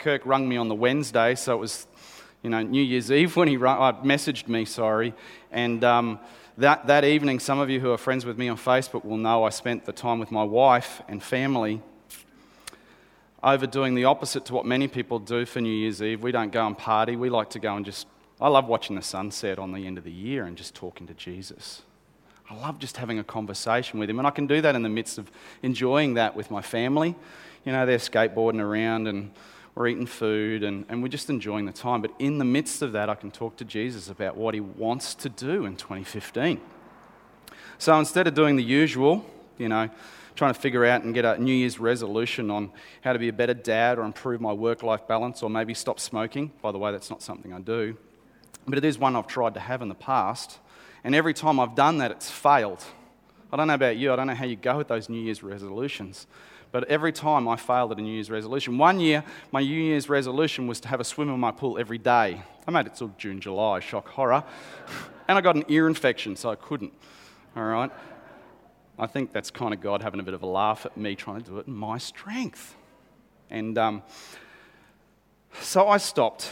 Kirk rung me on the Wednesday, so it was, you know, New Year's Eve when he rung, uh, messaged me, sorry. And um, that, that evening, some of you who are friends with me on Facebook will know I spent the time with my wife and family over doing the opposite to what many people do for New Year's Eve. We don't go and party, we like to go and just. I love watching the sunset on the end of the year and just talking to Jesus. I love just having a conversation with him, and I can do that in the midst of enjoying that with my family. You know, they're skateboarding around and we're eating food and, and we're just enjoying the time. But in the midst of that, I can talk to Jesus about what he wants to do in 2015. So instead of doing the usual, you know, trying to figure out and get a New Year's resolution on how to be a better dad or improve my work life balance or maybe stop smoking. By the way, that's not something I do. But it is one I've tried to have in the past. And every time I've done that, it's failed. I don't know about you, I don't know how you go with those New Year's resolutions. But every time I failed at a New Year's resolution. One year, my New Year's resolution was to have a swim in my pool every day. I made it till June, July, shock horror. And I got an ear infection, so I couldn't. All right? I think that's kind of God having a bit of a laugh at me trying to do it in my strength. And um, so I stopped.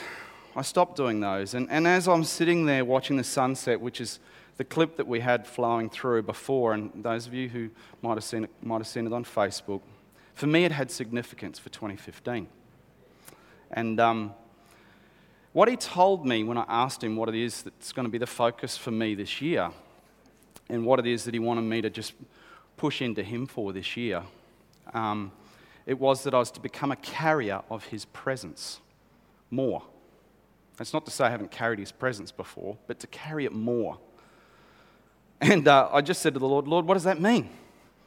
I stopped doing those. And, and as I'm sitting there watching the sunset, which is the clip that we had flowing through before, and those of you who might have seen it, might have seen it on Facebook, for me it had significance for 2015. And um, what he told me when I asked him what it is that's going to be the focus for me this year, and what it is that he wanted me to just push into him for this year. Um, it was that I was to become a carrier of his presence more. That's not to say I haven't carried his presence before, but to carry it more. And uh, I just said to the Lord, Lord, what does that mean?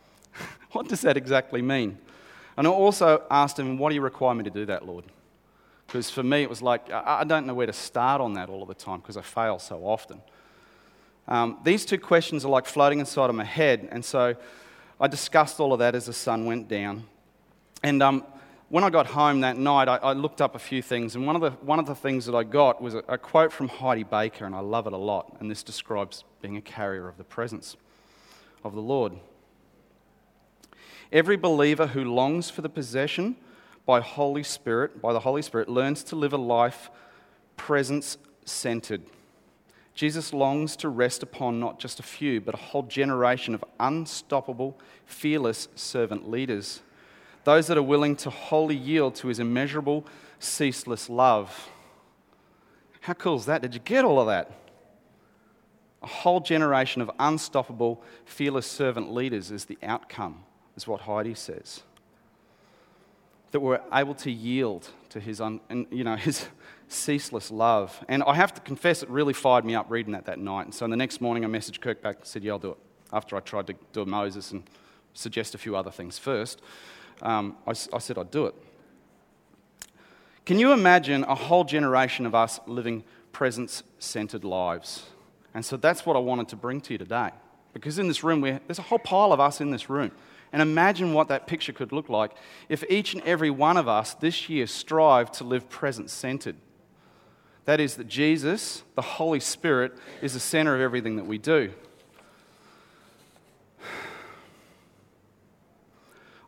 what does that exactly mean? And I also asked him, What do you require me to do that, Lord? Because for me, it was like, I don't know where to start on that all of the time because I fail so often. Um, these two questions are like floating inside of my head. And so I discussed all of that as the sun went down. And um, when I got home that night, I, I, looked up a few things. And one of the, one of the things that I got was a, a quote from Heidi Baker, and I love it a lot. And this describes being a carrier of the presence of the Lord. Every believer who longs for the possession by Holy Spirit, by the Holy Spirit, learns to live a life presence centered. Jesus longs to rest upon not just a few, but a whole generation of unstoppable, fearless servant leaders. Those that are willing to wholly yield to his immeasurable, ceaseless love. How cool is that? Did you get all of that? A whole generation of unstoppable, fearless servant leaders is the outcome, is what Heidi says. That we're able to yield to his, un, and, you know, his ceaseless love. And I have to confess, it really fired me up reading that that night. And so the next morning, I messaged Kirk back and said, Yeah, I'll do it. After I tried to do Moses and suggest a few other things first, um, I, I said I'd do it. Can you imagine a whole generation of us living presence centered lives? And so that's what I wanted to bring to you today. Because in this room, there's a whole pile of us in this room. And imagine what that picture could look like if each and every one of us this year strive to live presence centered. That is, that Jesus, the Holy Spirit, is the center of everything that we do.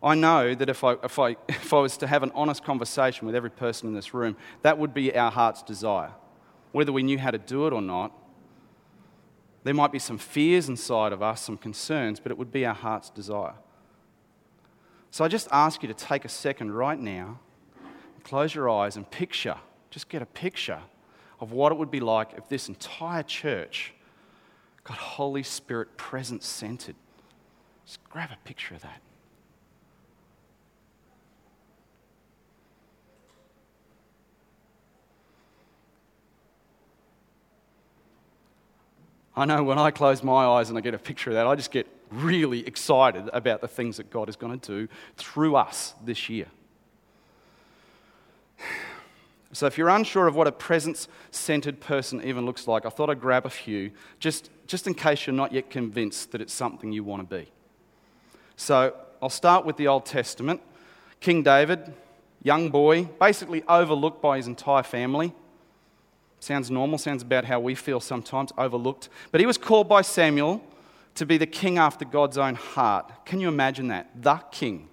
I know that if I, if, I, if I was to have an honest conversation with every person in this room, that would be our heart's desire. Whether we knew how to do it or not, there might be some fears inside of us, some concerns, but it would be our heart's desire. So I just ask you to take a second right now, close your eyes, and picture, just get a picture of what it would be like if this entire church got Holy Spirit presence centered. Just grab a picture of that. I know when I close my eyes and I get a picture of that, I just get really excited about the things that God is going to do through us this year. So, if you're unsure of what a presence centered person even looks like, I thought I'd grab a few just, just in case you're not yet convinced that it's something you want to be. So, I'll start with the Old Testament. King David, young boy, basically overlooked by his entire family. Sounds normal, sounds about how we feel sometimes, overlooked. But he was called by Samuel to be the king after God's own heart. Can you imagine that? The king.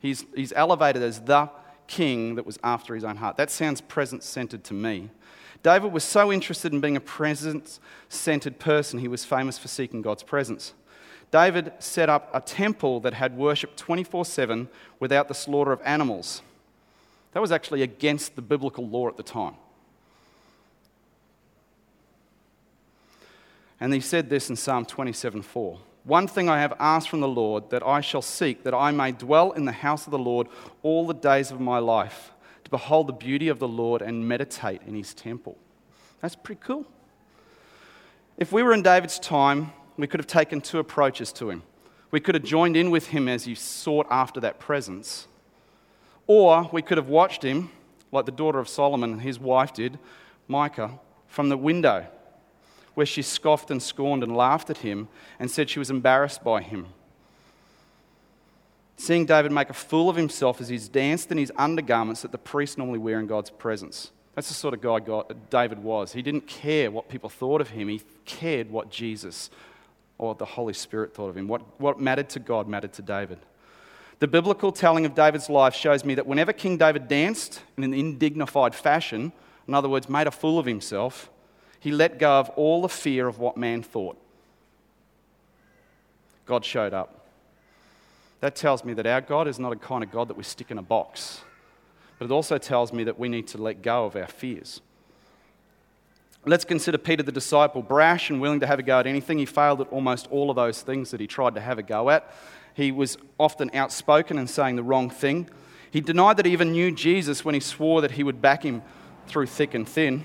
He's, he's elevated as the king that was after his own heart. That sounds presence centered to me. David was so interested in being a presence centered person, he was famous for seeking God's presence. David set up a temple that had worship 24 7 without the slaughter of animals. That was actually against the biblical law at the time. And he said this in Psalm 27 4. One thing I have asked from the Lord that I shall seek, that I may dwell in the house of the Lord all the days of my life, to behold the beauty of the Lord and meditate in his temple. That's pretty cool. If we were in David's time, we could have taken two approaches to him. We could have joined in with him as he sought after that presence, or we could have watched him, like the daughter of Solomon and his wife did, Micah, from the window where she scoffed and scorned and laughed at him and said she was embarrassed by him. Seeing David make a fool of himself as he's danced in his undergarments that the priests normally wear in God's presence. That's the sort of guy God, David was. He didn't care what people thought of him, he cared what Jesus or the Holy Spirit thought of him. What, what mattered to God mattered to David. The biblical telling of David's life shows me that whenever King David danced in an indignified fashion, in other words, made a fool of himself, he let go of all the fear of what man thought. God showed up. That tells me that our God is not a kind of God that we stick in a box, but it also tells me that we need to let go of our fears. Let's consider Peter the disciple, brash and willing to have a go at anything. He failed at almost all of those things that he tried to have a go at. He was often outspoken and saying the wrong thing. He denied that he even knew Jesus when he swore that he would back him through thick and thin.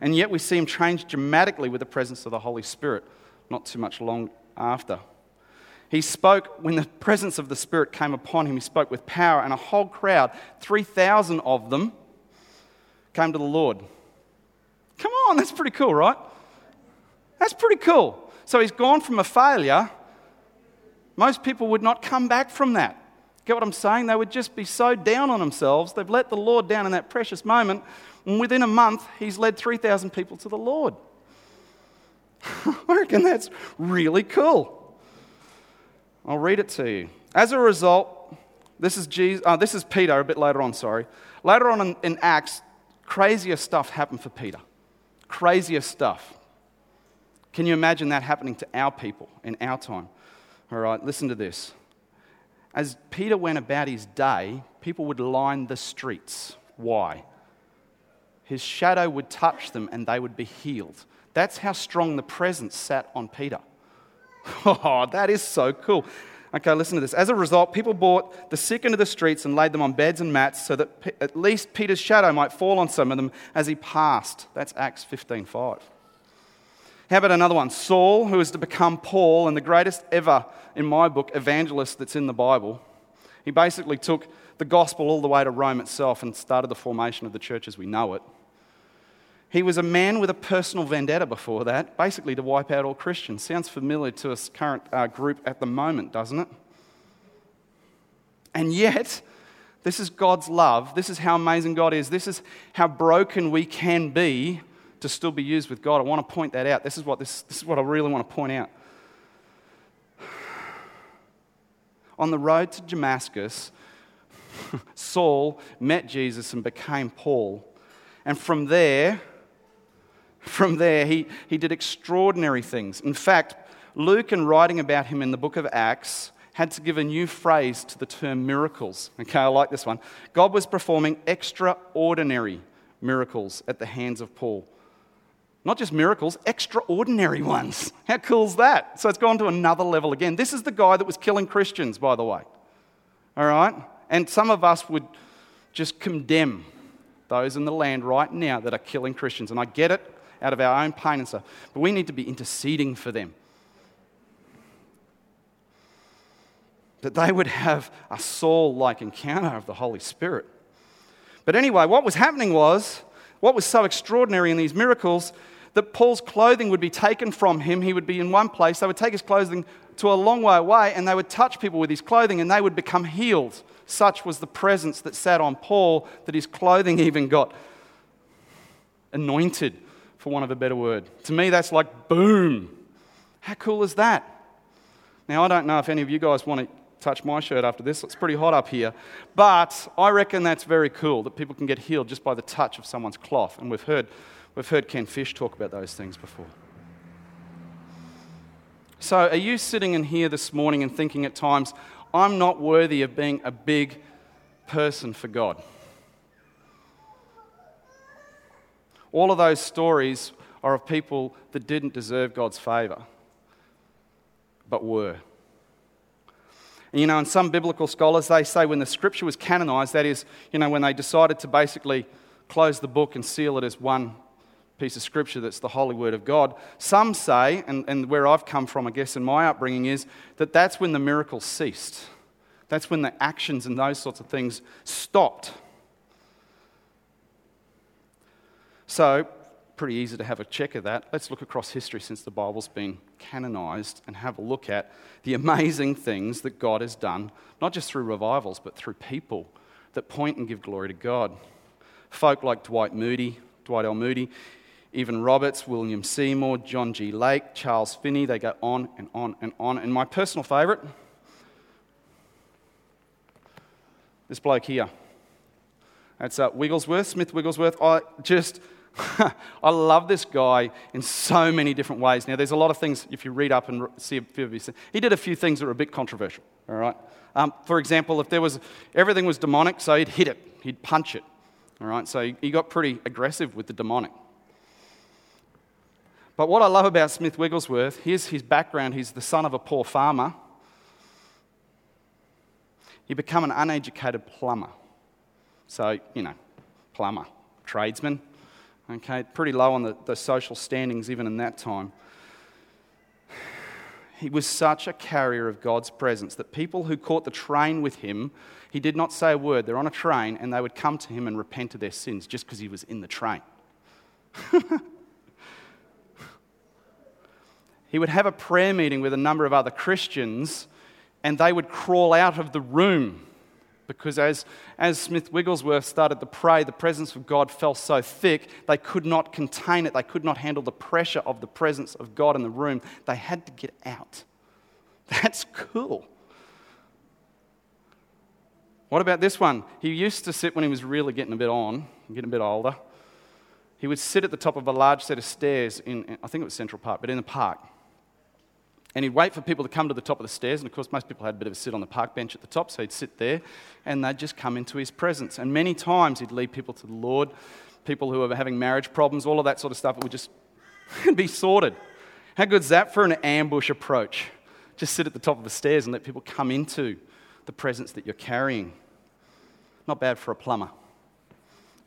And yet we see him change dramatically with the presence of the Holy Spirit not too much long after. He spoke when the presence of the Spirit came upon him, he spoke with power, and a whole crowd, 3,000 of them, came to the Lord. Come on, that's pretty cool, right? That's pretty cool. So he's gone from a failure. Most people would not come back from that. Get what I'm saying? They would just be so down on themselves. They've let the Lord down in that precious moment and within a month, he's led 3,000 people to the Lord. I reckon that's really cool. I'll read it to you. As a result, this is, Jesus, uh, this is Peter a bit later on, sorry. Later on in, in Acts, crazier stuff happened for Peter. Crazier stuff. Can you imagine that happening to our people in our time? All right, listen to this. As Peter went about his day, people would line the streets. Why? his shadow would touch them and they would be healed. That's how strong the presence sat on Peter. Oh, that is so cool. Okay, listen to this. As a result, people brought the sick into the streets and laid them on beds and mats so that at least Peter's shadow might fall on some of them as he passed. That's Acts 15:5. How about another one? Saul, who is to become Paul and the greatest ever, in my book, evangelist that's in the Bible. He basically took the gospel all the way to Rome itself and started the formation of the church as we know it. He was a man with a personal vendetta before that, basically to wipe out all Christians. Sounds familiar to us current uh, group at the moment, doesn't it? And yet, this is God's love. This is how amazing God is. This is how broken we can be to still be used with God. I want to point that out. This is what, this, this is what I really want to point out. On the road to Damascus, Saul met Jesus and became Paul. And from there, from there, he, he did extraordinary things. In fact, Luke, in writing about him in the book of Acts, had to give a new phrase to the term miracles. Okay, I like this one. God was performing extraordinary miracles at the hands of Paul. Not just miracles, extraordinary ones. How cool is that? So it's gone to another level again. This is the guy that was killing Christians, by the way. All right? And some of us would just condemn those in the land right now that are killing Christians. And I get it out of our own pain and stuff. But we need to be interceding for them. That they would have a Saul like encounter of the Holy Spirit. But anyway, what was happening was, what was so extraordinary in these miracles, that Paul's clothing would be taken from him. He would be in one place. They would take his clothing to a long way away and they would touch people with his clothing and they would become healed. Such was the presence that sat on Paul that his clothing even got anointed, for want of a better word. To me, that's like boom. How cool is that? Now, I don't know if any of you guys want to touch my shirt after this. It's pretty hot up here. But I reckon that's very cool that people can get healed just by the touch of someone's cloth. And we've heard, we've heard Ken Fish talk about those things before. So, are you sitting in here this morning and thinking at times, I'm not worthy of being a big person for God? All of those stories are of people that didn't deserve God's favor, but were. And, you know, and some biblical scholars, they say when the scripture was canonized, that is, you know, when they decided to basically close the book and seal it as one piece of scripture that's the holy word of God. Some say, and, and where I've come from, I guess, in my upbringing, is that that's when the miracles ceased. That's when the actions and those sorts of things stopped. So, pretty easy to have a check of that. Let's look across history since the Bible's been canonized and have a look at the amazing things that God has done, not just through revivals, but through people that point and give glory to God. Folk like Dwight Moody, Dwight L. Moody, Evan Roberts, William Seymour, John G. Lake, Charles Finney, they go on and on and on. And my personal favourite, this bloke here. That's uh, Wigglesworth, Smith Wigglesworth. I just I love this guy in so many different ways. Now, there's a lot of things, if you read up and see a few of his he did a few things that were a bit controversial, all right? Um, for example, if there was, everything was demonic, so he'd hit it, he'd punch it, all right? So he got pretty aggressive with the demonic. But what I love about Smith Wigglesworth, here's his background. He's the son of a poor farmer. He became an uneducated plumber. So, you know, plumber, tradesman, Okay, pretty low on the, the social standings even in that time. He was such a carrier of God's presence that people who caught the train with him, he did not say a word. They're on a train and they would come to him and repent of their sins just because he was in the train. he would have a prayer meeting with a number of other Christians and they would crawl out of the room because as, as Smith Wigglesworth started to pray, the presence of God fell so thick, they could not contain it. They could not handle the pressure of the presence of God in the room. They had to get out. That's cool. What about this one? He used to sit when he was really getting a bit on, getting a bit older. He would sit at the top of a large set of stairs in, I think it was Central Park, but in the park. And he'd wait for people to come to the top of the stairs. And of course, most people had a bit of a sit on the park bench at the top, so he'd sit there and they'd just come into his presence. And many times he'd lead people to the Lord, people who were having marriage problems, all of that sort of stuff. It would just be sorted. How good's that for an ambush approach? Just sit at the top of the stairs and let people come into the presence that you're carrying. Not bad for a plumber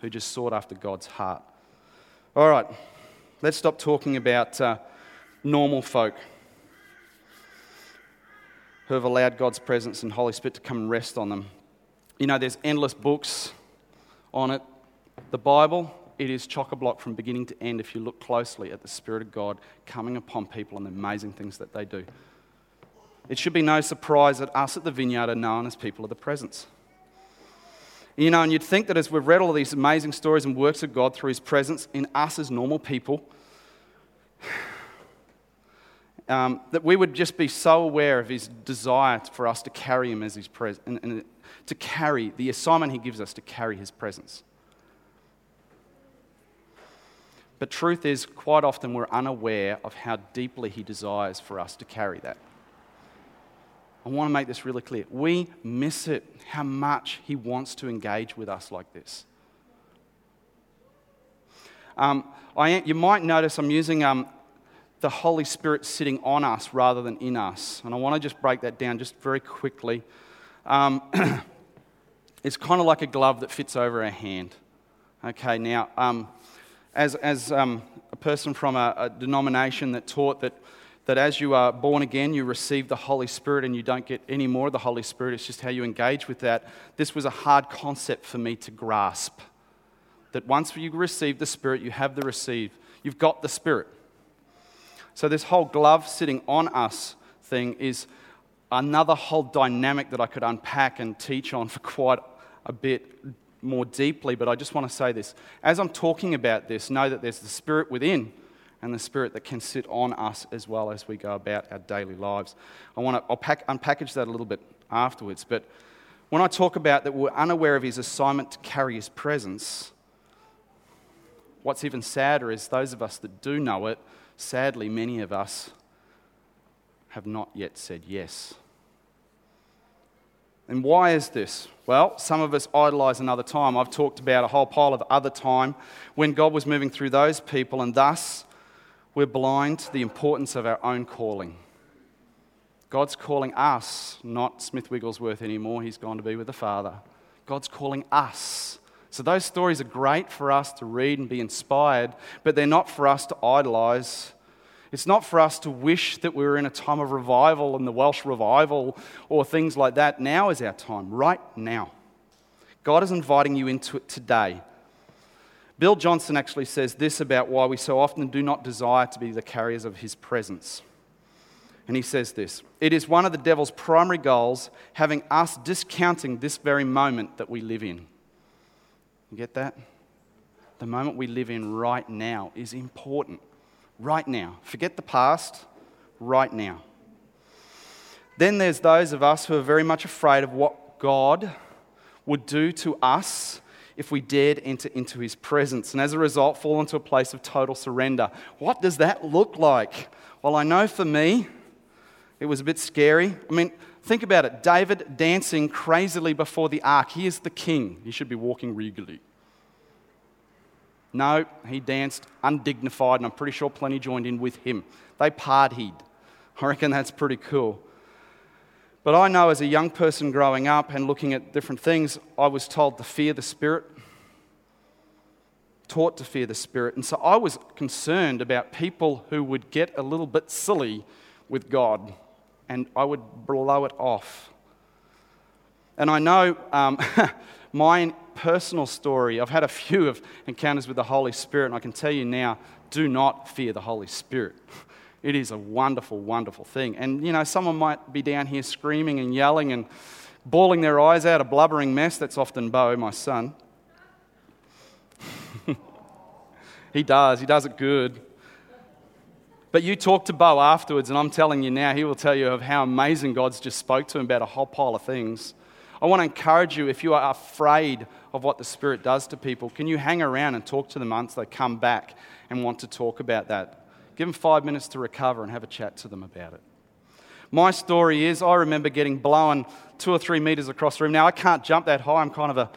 who just sought after God's heart. All right, let's stop talking about uh, normal folk who have allowed God's presence and Holy Spirit to come and rest on them. You know, there's endless books on it. The Bible, it is chock a block from beginning to end if you look closely at the Spirit of God coming upon people and the amazing things that they do. It should be no surprise that us at the vineyard are known as people of the presence. You know, and you'd think that as we've read all these amazing stories and works of God through His presence in us as normal people, um, that we would just be so aware of his desire for us to carry him as his presence, and, and to carry the assignment he gives us to carry his presence. But truth is, quite often we're unaware of how deeply he desires for us to carry that. I want to make this really clear. We miss it how much he wants to engage with us like this. Um, I, you might notice I'm using um, the Holy Spirit sitting on us rather than in us. And I want to just break that down just very quickly. Um, it's kind of like a glove that fits over our hand. Okay, now, um, as, as um, a person from a, a, denomination that taught that, that as you are born again, you receive the Holy Spirit and you don't get any more of the Holy Spirit, it's just how you engage with that. This was a hard concept for me to grasp. That once you receive the Spirit, you have the receive, you've got the Spirit. So, this whole glove sitting on us thing is another whole dynamic that I could unpack and teach on for quite a bit more deeply. But I just want to say this. As I'm talking about this, know that there's the Spirit within and the Spirit that can sit on us as well as we go about our daily lives. I want to I'll pack, unpackage that a little bit afterwards. But when I talk about that we're unaware of his assignment to carry his presence, what's even sadder is those of us that do know it, sadly, many of us have not yet said yes. And why is this? Well, some of us idolize another time. I've talked about a whole pile of other time when God was moving through those people, and thus we're blind to the importance of our own calling. God's calling us, not Smith Wigglesworth anymore. He's gone to be with the Father. God's calling us. So those stories are great for us to read and be inspired, but they're not for us to idolize it's not for us to wish that we were in a time of revival and the Welsh revival or things like that. Now is our time, right now. God is inviting you into it today. Bill Johnson actually says this about why we so often do not desire to be the carriers of his presence. And he says this It is one of the devil's primary goals having us discounting this very moment that we live in. You get that? The moment we live in right now is important right now. Forget the past, right now. Then there's those of us who are very much afraid of what God would do to us if we dared enter into his presence and as a result fall into a place of total surrender. What does that look like? Well, I know for me, it was a bit scary. I mean, think about it David dancing crazily before the ark. He is the king, he should be walking regally. No, he danced undignified, and I'm pretty sure plenty joined in with him. They partied. I reckon that's pretty cool. But I know as a young person growing up and looking at different things, I was told to fear the Spirit, taught to fear the Spirit. And so I was concerned about people who would get a little bit silly with God, and I would blow it off. And I know um, my personal story, I've had a few of encounters with the Holy Spirit, and I can tell you now do not fear the Holy Spirit. It is a wonderful, wonderful thing. And, you know, someone might be down here screaming and yelling and bawling their eyes out, a blubbering mess. That's often Bo, my son. he does, he does it good. But you talk to Bo afterwards, and I'm telling you now, he will tell you of how amazing God's just spoke to him about a whole pile of things. I want to encourage you if you are afraid of what the Spirit does to people, can you hang around and talk to them once they come back and want to talk about that? Give them five minutes to recover and have a chat to them about it. My story is I remember getting blown two or three meters across the room. Now, I can't jump that high. I'm kind of a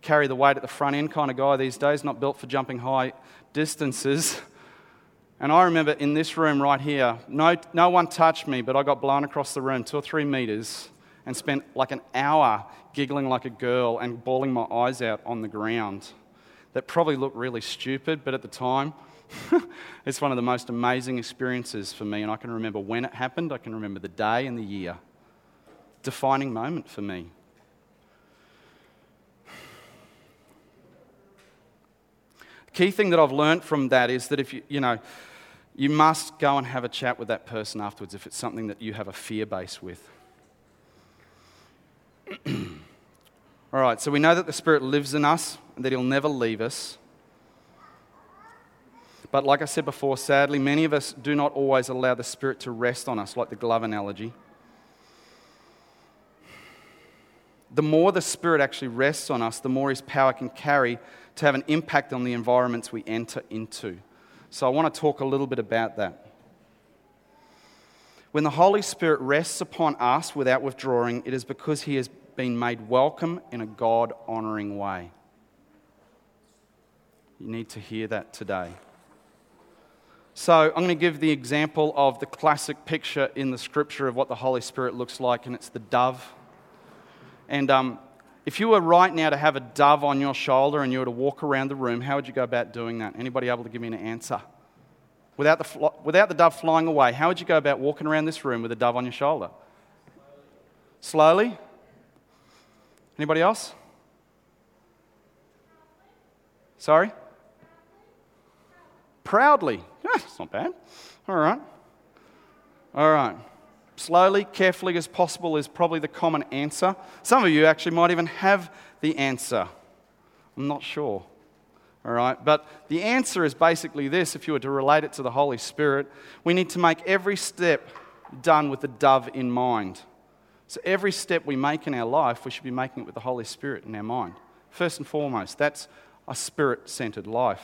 carry the weight at the front end kind of guy these days, not built for jumping high distances. And I remember in this room right here, no, no one touched me, but I got blown across the room two or three meters and spent like an hour giggling like a girl and bawling my eyes out on the ground. That probably looked really stupid, but at the time, it's one of the most amazing experiences for me. And I can remember when it happened, I can remember the day and the year. Defining moment for me. key thing that I've learned from that is that if you, you know, you must go and have a chat with that person afterwards if it's something that you have a fear base with. All right, so we know that the Spirit lives in us and that He'll never leave us. But like I said before, sadly, many of us do not always allow the Spirit to rest on us, like the glove analogy. The more the Spirit actually rests on us, the more His power can carry to have an impact on the environments we enter into. So I want to talk a little bit about that. When the Holy Spirit rests upon us without withdrawing, it is because He has been made welcome in a God honoring way. You need to hear that today. So, I'm going to give the example of the classic picture in the scripture of what the Holy Spirit looks like, and it's the dove. And um, if you were right now to have a dove on your shoulder and you were to walk around the room, how would you go about doing that? Anybody able to give me an answer? Without the, without the dove flying away, how would you go about walking around this room with a dove on your shoulder? Slowly? Anybody else? Sorry? Proudly. Yeah, it's not bad. All right. All right. Slowly, carefully as possible is probably the common answer. Some of you actually might even have the answer. I'm not sure. All right. But the answer is basically this if you were to relate it to the Holy Spirit, we need to make every step done with the dove in mind. So every step we make in our life, we should be making it with the Holy Spirit in our mind. First and foremost, that's a spirit centered life.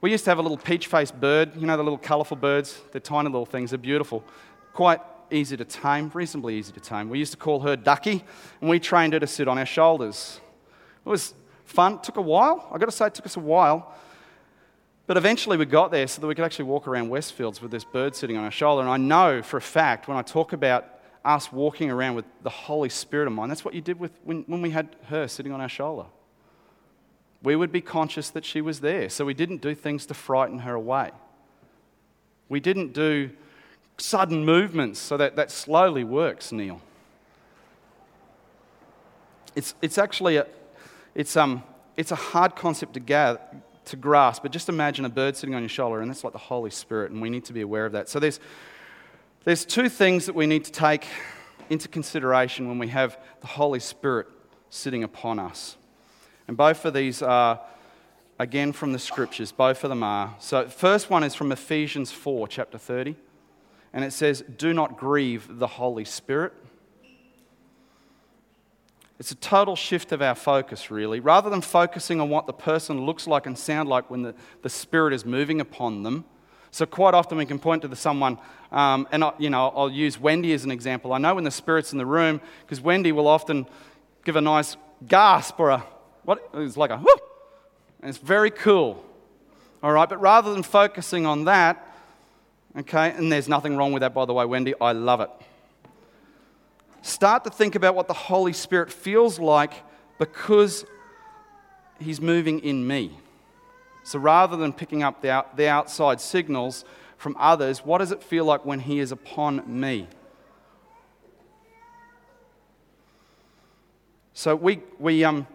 We used to have a little peach faced bird, you know, the little colourful birds? They're tiny little things, they're beautiful. Quite easy to tame, reasonably easy to tame. We used to call her Ducky, and we trained her to sit on our shoulders. It was fun, it took a while. I've got to say, it took us a while. But eventually we got there so that we could actually walk around Westfields with this bird sitting on our shoulder. And I know for a fact when I talk about us walking around with the Holy Spirit of mine, that's what you did with when, when we had her sitting on our shoulder. We would be conscious that she was there. So we didn't do things to frighten her away. We didn't do sudden movements so that that slowly works, Neil. It's, it's actually a, it's, um, it's a hard concept to, gather, to grasp, but just imagine a bird sitting on your shoulder, and that's like the Holy Spirit, and we need to be aware of that. So there's, there's two things that we need to take into consideration when we have the Holy Spirit sitting upon us. And both of these are, again, from the scriptures. Both of them are. So, first one is from Ephesians 4, chapter 30. And it says, Do not grieve the Holy Spirit. It's a total shift of our focus, really. Rather than focusing on what the person looks like and sound like when the, the Spirit is moving upon them. So, quite often we can point to the someone, um, and I, you know, I'll use Wendy as an example. I know when the Spirit's in the room, because Wendy will often give a nice gasp or a, what? It's like a whoop. And it's very cool. All right, but rather than focusing on that, okay, and there's nothing wrong with that, by the way, Wendy, I love it. Start to think about what the Holy Spirit feels like because He's moving in me. So rather than picking up the, out, the outside signals from others, what does it feel like when He is upon me? So we, we um,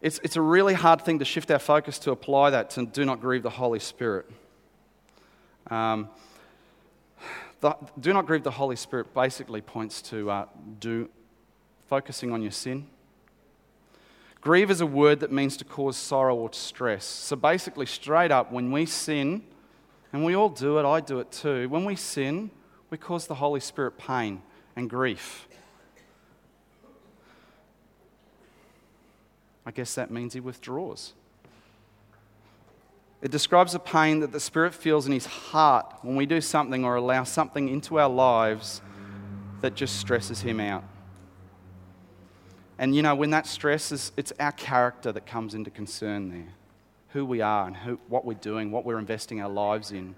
it's, it's a really hard thing to shift our focus to apply that to do not grieve the Holy Spirit. Um, the, do not grieve the Holy Spirit basically points to uh, do, focusing on your sin. Grieve is a word that means to cause sorrow or stress. So basically, straight up, when we sin, and we all do it, I do it too, when we sin, we cause the Holy Spirit pain and grief. I guess that means he withdraws. It describes a pain that the Spirit feels in his heart when we do something or allow something into our lives that just stresses him out. And you know, when that stresses, it's our character that comes into concern there who we are and who, what we're doing, what we're investing our lives in.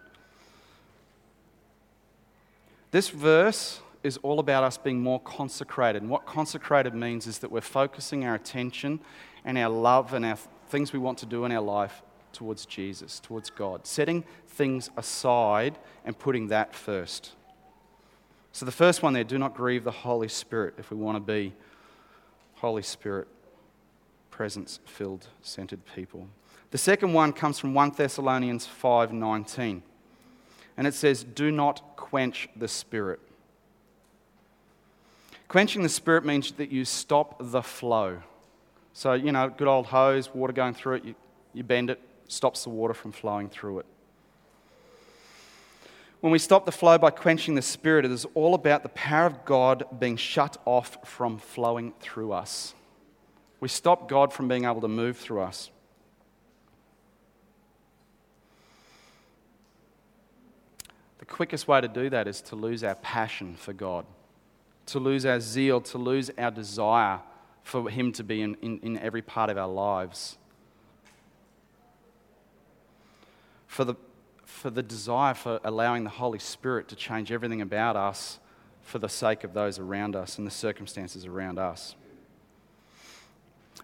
This verse is all about us being more consecrated. And what consecrated means is that we're focusing our attention and our love and our things we want to do in our life towards Jesus, towards God, setting things aside and putting that first. So, the first one there do not grieve the Holy Spirit if we want to be Holy Spirit presence filled, centered people. The second one comes from 1 Thessalonians 5:19. And it says, "Do not quench the spirit." Quenching the spirit means that you stop the flow. So, you know, good old hose, water going through it, you, you bend it, stops the water from flowing through it. When we stop the flow by quenching the Spirit, it is all about the power of God being shut off from flowing through us. We stop God from being able to move through us. The quickest way to do that is to lose our passion for God, to lose our zeal, to lose our desire for Him to be in, in, in every part of our lives. For the, for the desire for allowing the Holy Spirit to change everything about us for the sake of those around us and the circumstances around us.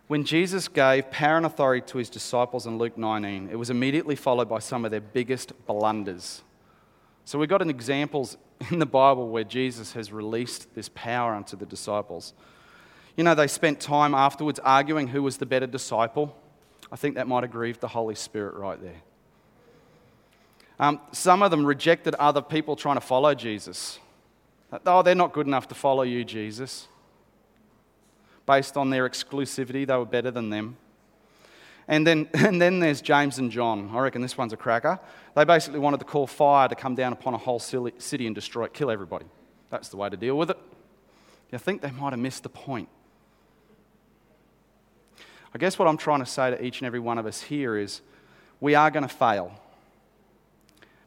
When Jesus gave power and authority to his disciples in Luke 19, it was immediately followed by some of their biggest blunders. So we've got examples in the Bible where Jesus has released this power unto the disciples. You know, they spent time afterwards arguing who was the better disciple. I think that might have grieved the Holy Spirit right there. Um, some of them rejected other people trying to follow Jesus. Oh, they're not good enough to follow you, Jesus. Based on their exclusivity, they were better than them. And then, and then there's James and John. I reckon this one's a cracker. They basically wanted to call fire to come down upon a whole city and destroy it, kill everybody. That's the way to deal with it. I think they might have missed the point. I guess what I'm trying to say to each and every one of us here is we are going to fail.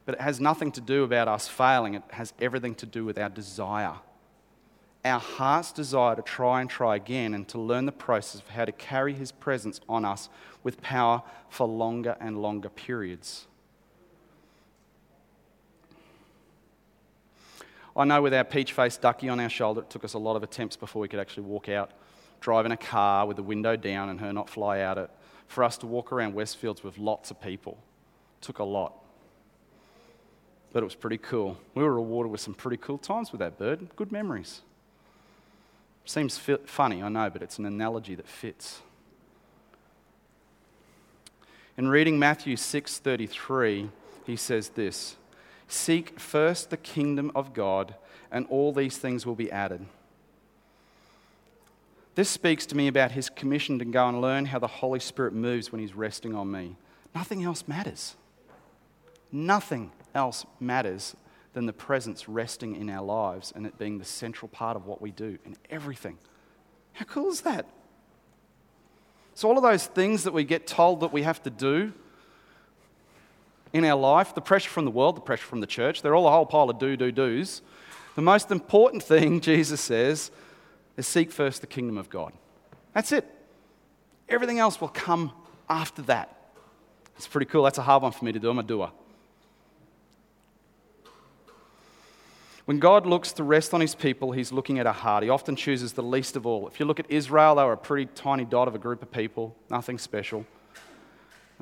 But it has nothing to do about us failing, it has everything to do with our desire. Our heart's desire to try and try again and to learn the process of how to carry His presence on us with power for longer and longer periods. I know with our peach faced ducky on our shoulder, it took us a lot of attempts before we could actually walk out, drive in a car with the window down and her not fly out it. For us to walk around Westfields with lots of people it took a lot. But it was pretty cool. We were rewarded with some pretty cool times with that bird. Good memories. Seems funny, I know, but it's an analogy that fits. In reading Matthew 6:33, he says this: Seek first the kingdom of God, and all these things will be added. This speaks to me about his commission to go and learn how the Holy Spirit moves when he's resting on me. Nothing else matters. Nothing else matters than the presence resting in our lives and it being the central part of what we do and everything. How cool is that? So, all of those things that we get told that we have to do, in our life, the pressure from the world, the pressure from the church, they're all a whole pile of do, do, do's. The most important thing, Jesus says, is seek first the kingdom of God. That's it. Everything else will come after that. It's pretty cool. That's a hard one for me to do. I'm a doer. When God looks to rest on his people, he's looking at a heart. He often chooses the least of all. If you look at Israel, they were a pretty tiny dot of a group of people, nothing special.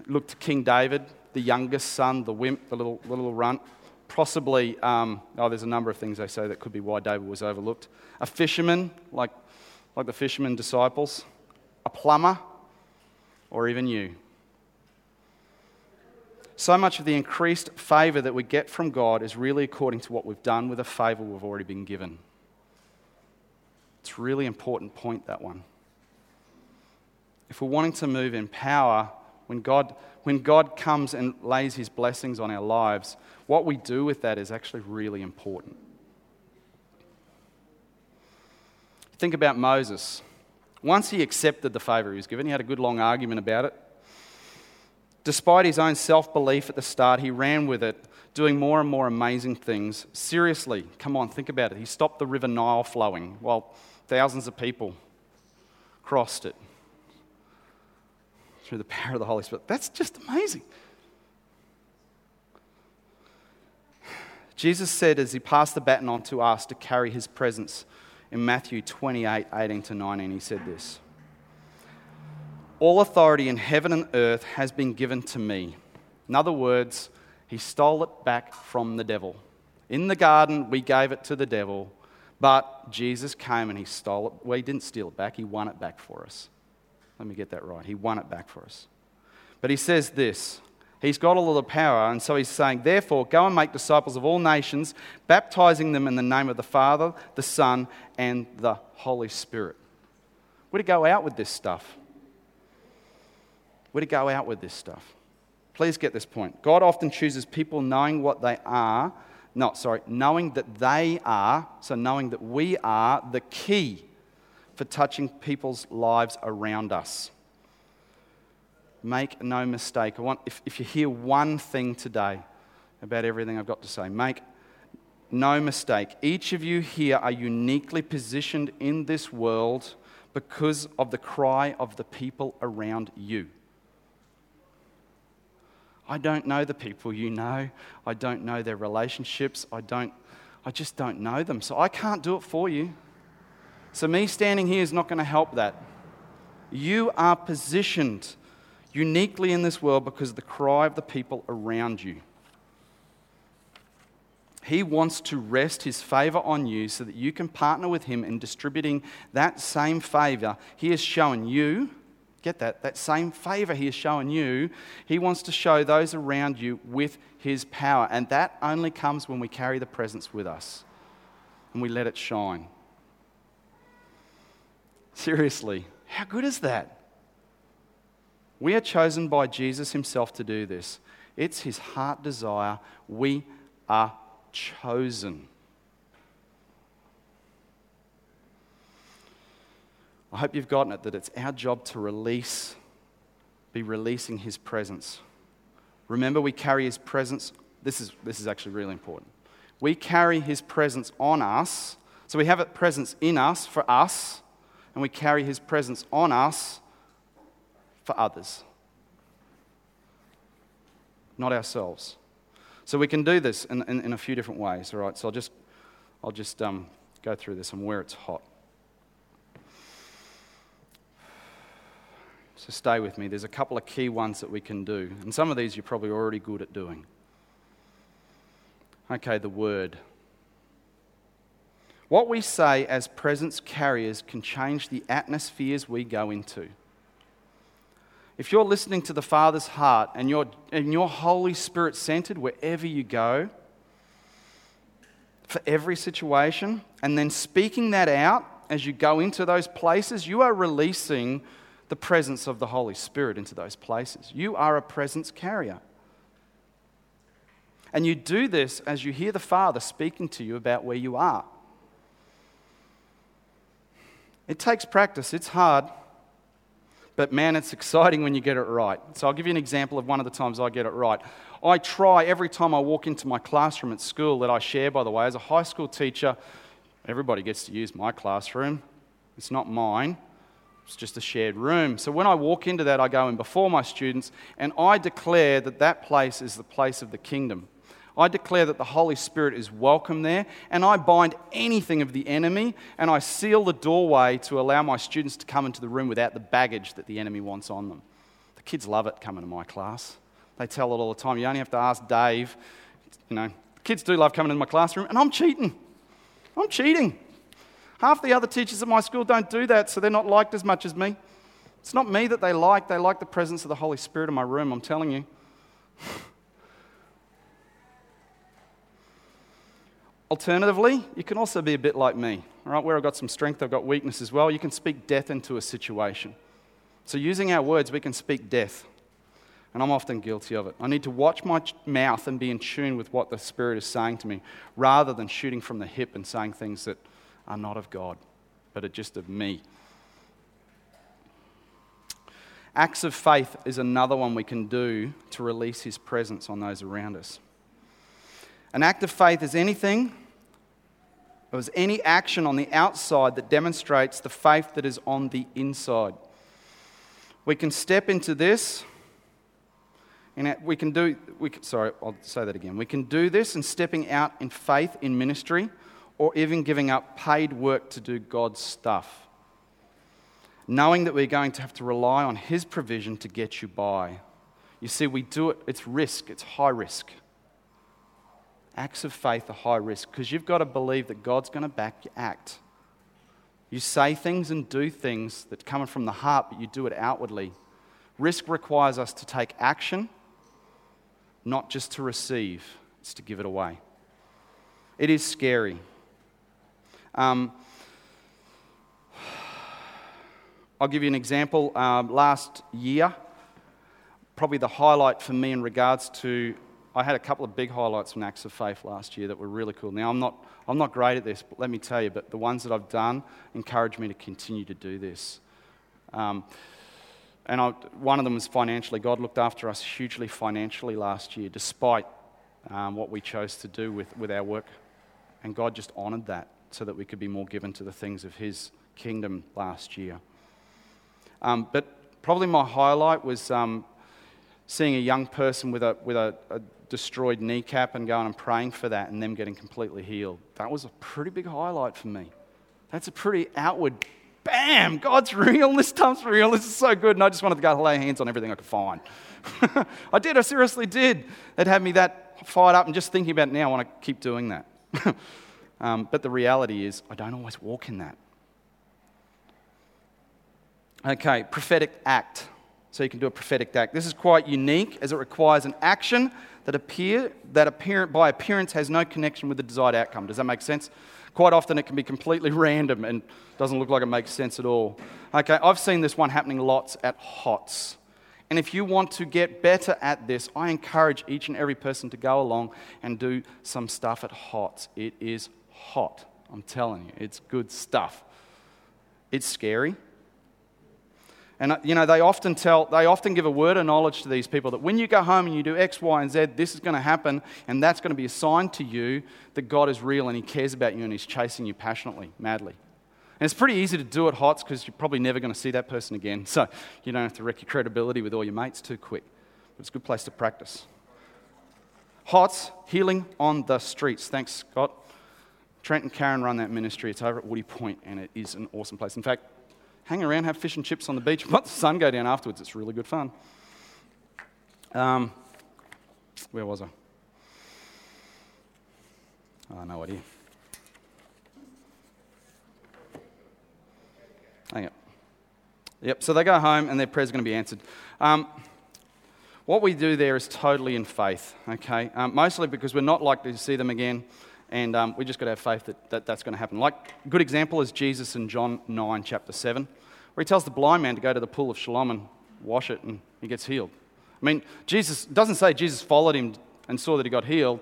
Look to King David, the youngest son, the wimp, the little, the little runt. Possibly, um, oh, there's a number of things they say that could be why David was overlooked. A fisherman, like, like the fisherman disciples, a plumber, or even you. So much of the increased favor that we get from God is really according to what we've done with the favor we've already been given. It's a really important point, that one. If we're wanting to move in power, when God, when God comes and lays his blessings on our lives, what we do with that is actually really important. Think about Moses. Once he accepted the favor he was given, he had a good long argument about it. Despite his own self belief at the start, he ran with it, doing more and more amazing things. Seriously, come on, think about it. He stopped the River Nile flowing while thousands of people crossed it through the power of the Holy Spirit. That's just amazing. Jesus said as he passed the baton on to us to carry his presence in Matthew 28 18 to 19, he said this All authority in heaven and earth has been given to me. In other words, he stole it back from the devil. In the garden, we gave it to the devil, but Jesus came and he stole it. Well, he didn't steal it back, he won it back for us. Let me get that right. He won it back for us. But he says this He's got all of the power, and so he's saying, Therefore, go and make disciples of all nations, baptizing them in the name of the Father, the Son, and the Holy Spirit. We're to go out with this stuff. We're to go out with this stuff. Please get this point. God often chooses people knowing what they are, not, sorry, knowing that they are, so knowing that we are the key for touching people's lives around us. Make no mistake. I want, if, if you hear one thing today about everything I've got to say, make no mistake. Each of you here are uniquely positioned in this world because of the cry of the people around you. I don't know the people you know. I don't know their relationships. I don't I just don't know them. So I can't do it for you. So, me standing here is not going to help that. You are positioned uniquely in this world because of the cry of the people around you. He wants to rest his favor on you so that you can partner with him in distributing that same favor he has shown you. Get that? That same favor he has shown you, he wants to show those around you with his power. And that only comes when we carry the presence with us and we let it shine. Seriously, how good is that? We are chosen by Jesus himself to do this. It's his heart desire. We are chosen. I hope you've gotten it that it's our job to release, be releasing His presence. Remember, we carry His presence. This is, this is actually really important. We carry His presence on us. So we have a presence in us for us, and we carry His presence on us for others, not ourselves. So we can do this in, in, in a few different ways, all right? So I'll just, I'll just um, go through this and where it's hot. So stay with me. There's a couple of key ones that we can do. And some of these you're probably already good at doing. Okay, the word. What we say as presence carriers can change the atmospheres we go into. If you're listening to the Father's heart and you're, and you're Holy Spirit centered wherever you go, for every situation, and then speaking that out as you go into those places, you are releasing the presence of the Holy Spirit into those places. You are a presence carrier. And you do this as you hear the Father speaking to you about where you are. It takes practice, it's hard, but man, it's exciting when you get it right. So I'll give you an example of one of the times I get it right. I try every time I walk into my classroom at school that I share, by the way, as a high school teacher, everybody gets to use my classroom. It's not mine. It's just a shared room. So when I walk into that, I go in before my students and I declare that that place is the place of the kingdom. I declare that the Holy Spirit is welcome there, and I bind anything of the enemy, and I seal the doorway to allow my students to come into the room without the baggage that the enemy wants on them. The kids love it coming to my class. They tell it all the time. You only have to ask Dave. You know, kids do love coming into my classroom, and I'm cheating. I'm cheating. Half the other teachers at my school don't do that, so they're not liked as much as me. It's not me that they like, they like the presence of the Holy Spirit in my room, I'm telling you. Alternatively, you can also be a bit like me, all right, where I've got some strength, I've got weakness as well. You can speak death into a situation. So, using our words, we can speak death. And I'm often guilty of it. I need to watch my mouth and be in tune with what the Spirit is saying to me rather than shooting from the hip and saying things that are not of God, but are just of me. Acts of faith is another one we can do to release His presence on those around us. An act of faith is anything, or is any action on the outside that demonstrates the faith that is on the inside. We can step into this, and we can do, we sorry, I'll say that again. We can do this in stepping out in faith in ministry, or even giving up paid work to do God's stuff. Knowing that we're going to have to rely on His provision to get you by. You see, we do it, it's risk, it's high risk acts of faith are high risk because you've got to believe that God's going to back your act. You say things and do things that come from the heart, but you do it outwardly. Risk requires us to take action, not just to receive, it's to give it away. It is scary. Um, I'll give you an example. Um, last year, probably the highlight for me in regards to I had a couple of big highlights from Acts of Faith last year that were really cool. Now, I'm not, I'm not great at this, but let me tell you, but the ones that I've done encourage me to continue to do this. Um, and I, one of them was financially. God looked after us hugely financially last year, despite um, what we chose to do with, with our work. And God just honored that so that we could be more given to the things of His kingdom last year. Um, but probably my highlight was um, seeing a young person with a, with a, a destroyed kneecap and going and praying for that and them getting completely healed. That was a pretty big highlight for me. That's a pretty outward, bam, God's real, this stuff's real, this is so good. And I just wanted to go lay hands on everything I could find. I did, I seriously did. It had me that fired up and just thinking about it now, I want to keep doing that. um, but the reality is, I don't always walk in that. Okay, prophetic act. So you can do a prophetic act. This is quite unique as it requires an action that appear that by appearance has no connection with the desired outcome. Does that make sense? Quite often it can be completely random and doesn't look like it makes sense at all. Okay, I've seen this one happening lots at HOTS. And if you want to get better at this, I encourage each and every person to go along and do some stuff at HOTS. It is hot. I'm telling you, it's good stuff. It's scary. And uh, you know, they often tell, they often give a word of knowledge to these people that when you go home and you do X, Y, and Z, this is going to happen, and that's going to be a sign to you that God is real and He cares about you and He's chasing you passionately, madly. And it's pretty easy to do at HOTS because you're probably never going to see that person again. So you don't have to wreck your credibility with all your mates too quick. But it's a good place to practice. HOTS, healing on the streets. Thanks, Scott. Trent and Karen run that ministry. It's over at Woody Point, and it is an awesome place. In fact, hang around, have fish and chips on the beach, let the sun go down afterwards. It's really good fun. Um, where was I? Oh, no idea. Hang on. Yep, so they go home and their prayer's going to be answered. Um, what we do there is totally in faith, okay? Um, mostly because we're not likely to see them again, and um, we just got to have faith that, that that's going to happen. Like, a good example is Jesus in John 9, chapter 7, where he tells the blind man to go to the pool of Siloam and wash it, and he gets healed. I mean, Jesus doesn't say Jesus followed him and saw that he got healed.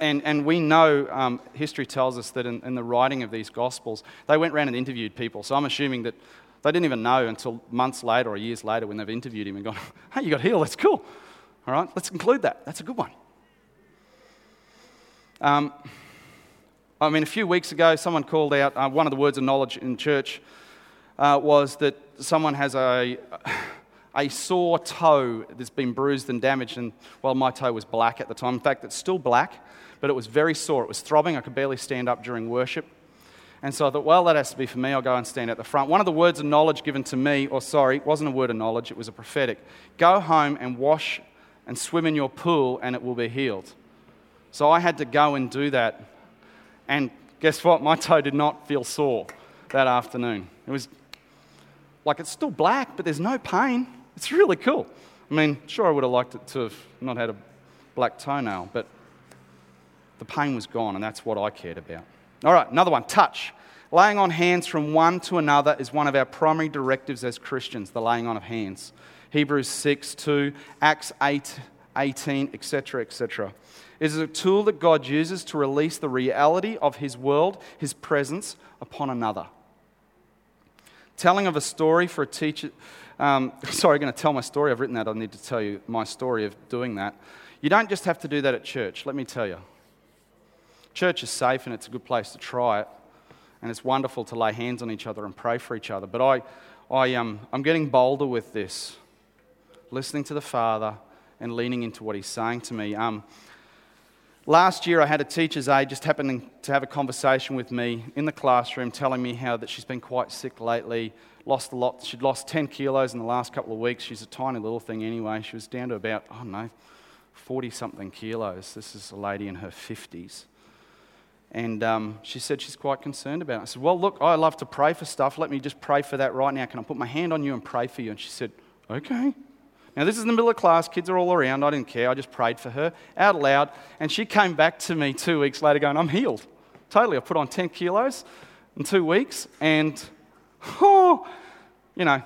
And, and we know, um, history tells us that in, in the writing of these Gospels, they went around and interviewed people. So I'm assuming that they didn't even know until months later or years later when they've interviewed him and gone, hey, you got healed, that's cool. All right, let's include that. That's a good one. Um, I mean, a few weeks ago, someone called out uh, one of the words of knowledge in church uh, was that someone has a, a sore toe that's been bruised and damaged. And, well, my toe was black at the time. In fact, it's still black, but it was very sore. It was throbbing. I could barely stand up during worship. And so I thought, well, that has to be for me. I'll go and stand at the front. One of the words of knowledge given to me, or sorry, it wasn't a word of knowledge, it was a prophetic. Go home and wash and swim in your pool, and it will be healed. So I had to go and do that. And guess what? My toe did not feel sore that afternoon. It was like it's still black, but there's no pain. It's really cool. I mean, sure, I would have liked it to have not had a black toenail, but the pain was gone, and that's what I cared about. All right, another one touch. Laying on hands from one to another is one of our primary directives as Christians, the laying on of hands. Hebrews 6 2, Acts 8 18, etc., etc. It is a tool that God uses to release the reality of His world, His presence, upon another. Telling of a story for a teacher. Um, sorry, I'm going to tell my story. I've written that. I need to tell you my story of doing that. You don't just have to do that at church, let me tell you. Church is safe and it's a good place to try it. And it's wonderful to lay hands on each other and pray for each other. But I, I, um, I'm getting bolder with this, listening to the Father and leaning into what He's saying to me. Um, last year, I had a teacher's aide just happening to have a conversation with me in the classroom, telling me how that she's been quite sick lately, lost a lot. She'd lost 10 kilos in the last couple of weeks. She's a tiny little thing anyway. She was down to about, I don't know, 40 something kilos. This is a lady in her 50s. And um, she said she's quite concerned about it. I said, Well, look, I love to pray for stuff. Let me just pray for that right now. Can I put my hand on you and pray for you? And she said, Okay. Now, this is in the middle of class. Kids are all around. I didn't care. I just prayed for her out loud. And she came back to me two weeks later going, I'm healed. Totally. I put on 10 kilos in two weeks. And, oh, you know,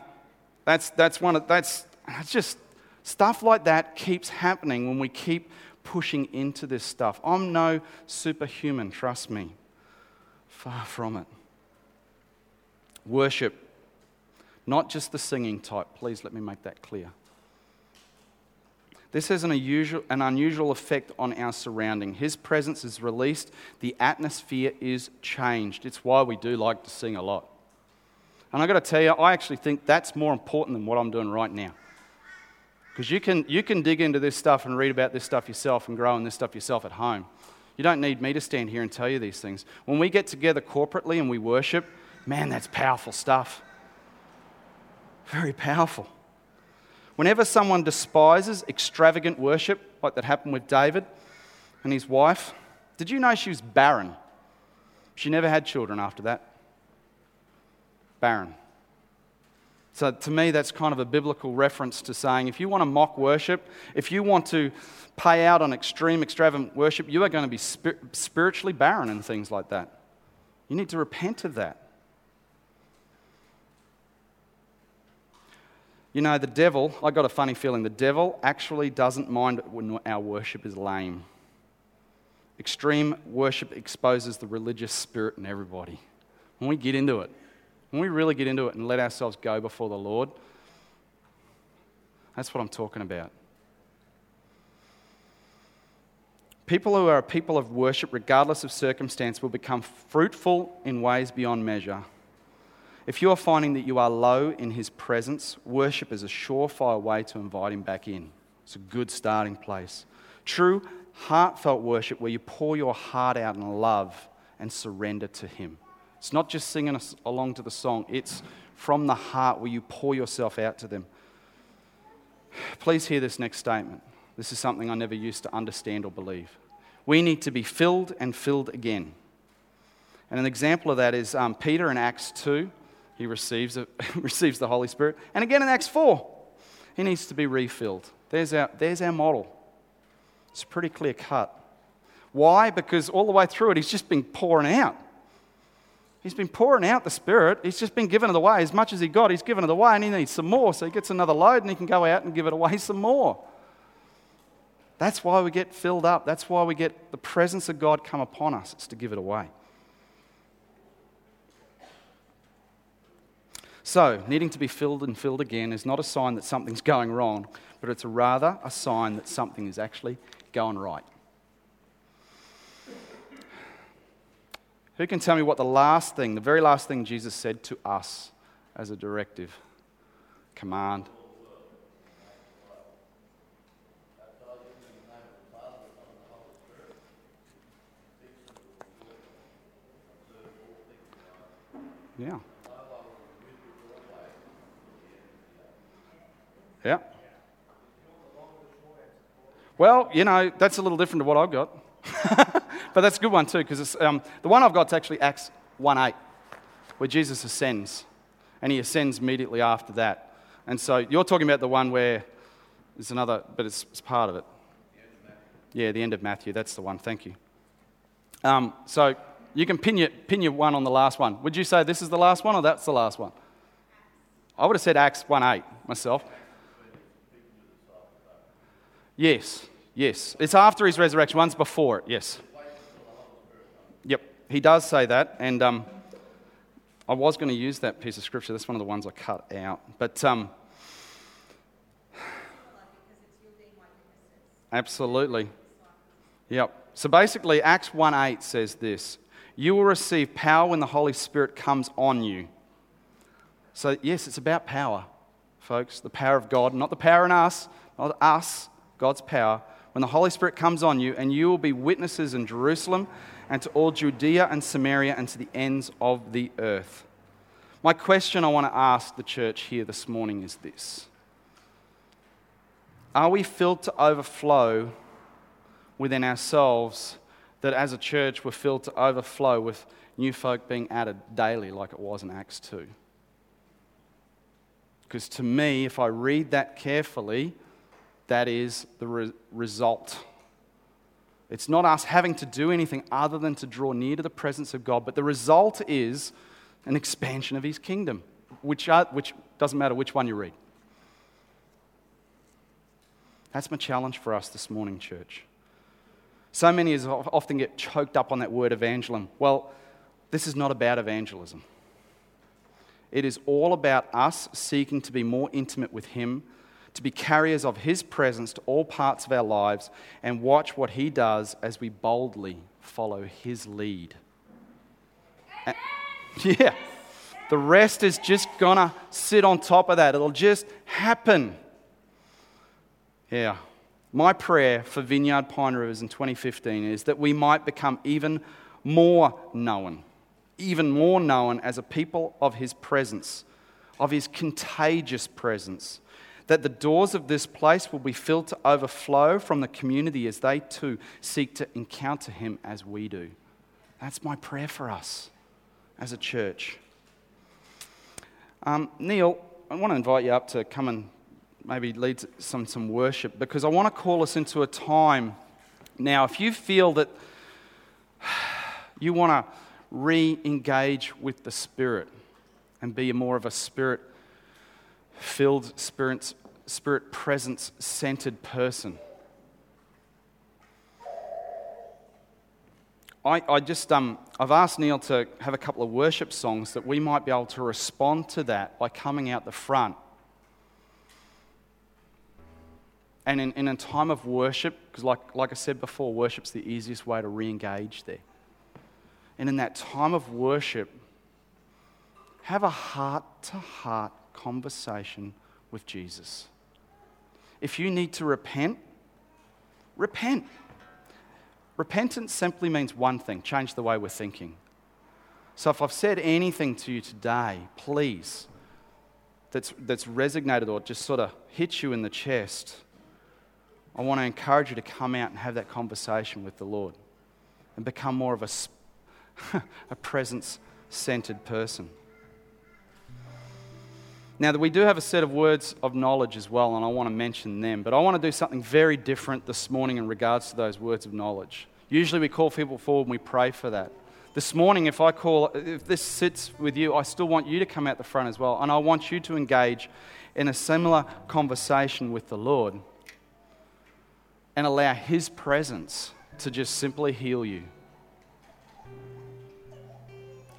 that's, that's one of, that's, that's just stuff like that keeps happening when we keep pushing into this stuff. I'm no superhuman, trust me. Far from it. Worship, not just the singing type. Please let me make that clear. This has an unusual, an unusual effect on our surrounding. His presence is released, the atmosphere is changed. It's why we do like to sing a lot. And I've got to tell you, I actually think that's more important than what I'm doing right now. Because you can, you can dig into this stuff and read about this stuff yourself and grow in this stuff yourself at home. You don't need me to stand here and tell you these things. When we get together corporately and we worship, man, that's powerful stuff. Very powerful. Whenever someone despises extravagant worship, like that happened with David and his wife, did you know she was barren? She never had children after that. Barren. So, to me, that's kind of a biblical reference to saying if you want to mock worship, if you want to pay out on extreme, extravagant worship, you are going to be spiritually barren and things like that. You need to repent of that. You know, the devil, I got a funny feeling, the devil actually doesn't mind when our worship is lame. Extreme worship exposes the religious spirit in everybody. When we get into it, when we really get into it and let ourselves go before the Lord, That's what I'm talking about. People who are a people of worship, regardless of circumstance, will become fruitful in ways beyond measure. If you are finding that you are low in His presence, worship is a surefire way to invite Him back in. It's a good starting place. True, heartfelt worship where you pour your heart out in love and surrender to Him. It's not just singing along to the song, it's from the heart where you pour yourself out to them. Please hear this next statement. This is something I never used to understand or believe. We need to be filled and filled again. And an example of that is um, Peter in Acts 2. He receives, a, receives the Holy Spirit. And again in Acts 4, he needs to be refilled. There's our, there's our model. It's pretty clear cut. Why? Because all the way through it, he's just been pouring out. He's been pouring out the Spirit. He's just been giving it away. As much as he got, he's given it away, and he needs some more. So he gets another load, and he can go out and give it away some more. That's why we get filled up. That's why we get the presence of God come upon us. It's to give it away. So, needing to be filled and filled again is not a sign that something's going wrong, but it's rather a sign that something is actually going right. Who can tell me what the last thing, the very last thing Jesus said to us as a directive, command? Yeah. Yeah. Well, you know, that's a little different to what I've got. but that's a good one too, because um, the one I've got is actually Acts 1 8, where Jesus ascends, and he ascends immediately after that. And so you're talking about the one where there's another, but it's, it's part of it. yeah, the end of Matthew. That's the one. Thank you. Um, so you can pin your, pin your one on the last one. Would you say this is the last one or that's the last one? I would have said Acts 1 8 myself. Yes, yes. It's after his resurrection, once before it, yes. Yep, he does say that. And um, I was going to use that piece of scripture. That's one of the ones I cut out. But um, absolutely. Yep. So basically, Acts 1 8 says this You will receive power when the Holy Spirit comes on you. So, yes, it's about power, folks. The power of God, not the power in us, not us, God's power, when the Holy Spirit comes on you, and you will be witnesses in Jerusalem and to all Judea and Samaria and to the ends of the earth. My question I want to ask the church here this morning is this Are we filled to overflow within ourselves that as a church we're filled to overflow with new folk being added daily like it was in Acts 2? Because to me, if I read that carefully, that is the re- result. It's not us having to do anything other than to draw near to the presence of God, but the result is an expansion of His kingdom, which, are, which doesn't matter which one you read. That's my challenge for us this morning, church. So many of us often get choked up on that word evangelism. Well, this is not about evangelism. It is all about us seeking to be more intimate with Him to be carriers of His presence to all parts of our lives and watch what He does as we boldly follow His lead. And, yeah, the rest is just gonna sit on top of that, it'll just happen. Yeah. My prayer for Vineyard Pine Rivers in 2015 is that we might become even more known, even more known as a people of His presence, of His contagious presence, that the doors of this place will be filled to overflow from the community as they too seek to encounter Him as we do. That's my prayer for us as a church. Um, Neil, I want to invite you up to come and maybe lead some, some worship because I want to call us into a time now. If you feel that you want to re engage with the Spirit and be more of a Spirit filled, spirit, spirit presence centered person. I, I just, um, I've asked Neil to have a couple of worship songs that we might be able to respond to that by coming out the front. And in, in a time of worship, because like, like I said before, worship's the easiest way to re engage there. And in that time of worship, have a heart to heart conversation with Jesus. If you need to repent, repent. Repentance simply means one thing change the way we're thinking. So if I've said anything to you today, please, that's, that's resonated or just sort of hit you in the chest, I want to encourage you to come out and have that conversation with the Lord and become more of a, a presence centered person. Now, we do have a set of words of knowledge as well, and I want to mention them, but I want to do something very different this morning in regards to those words of knowledge. Usually, we call people forward and we pray for that. This morning, if I call, if this sits with you, I still want you to come out the front as well, and I want you to engage in a similar conversation with the Lord and allow His presence to just simply heal you.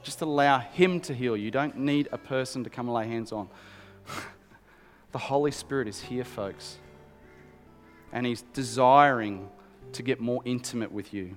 Just allow Him to heal you. You don't need a person to come and lay hands on. the Holy Spirit is here, folks. And He's desiring to get more intimate with you.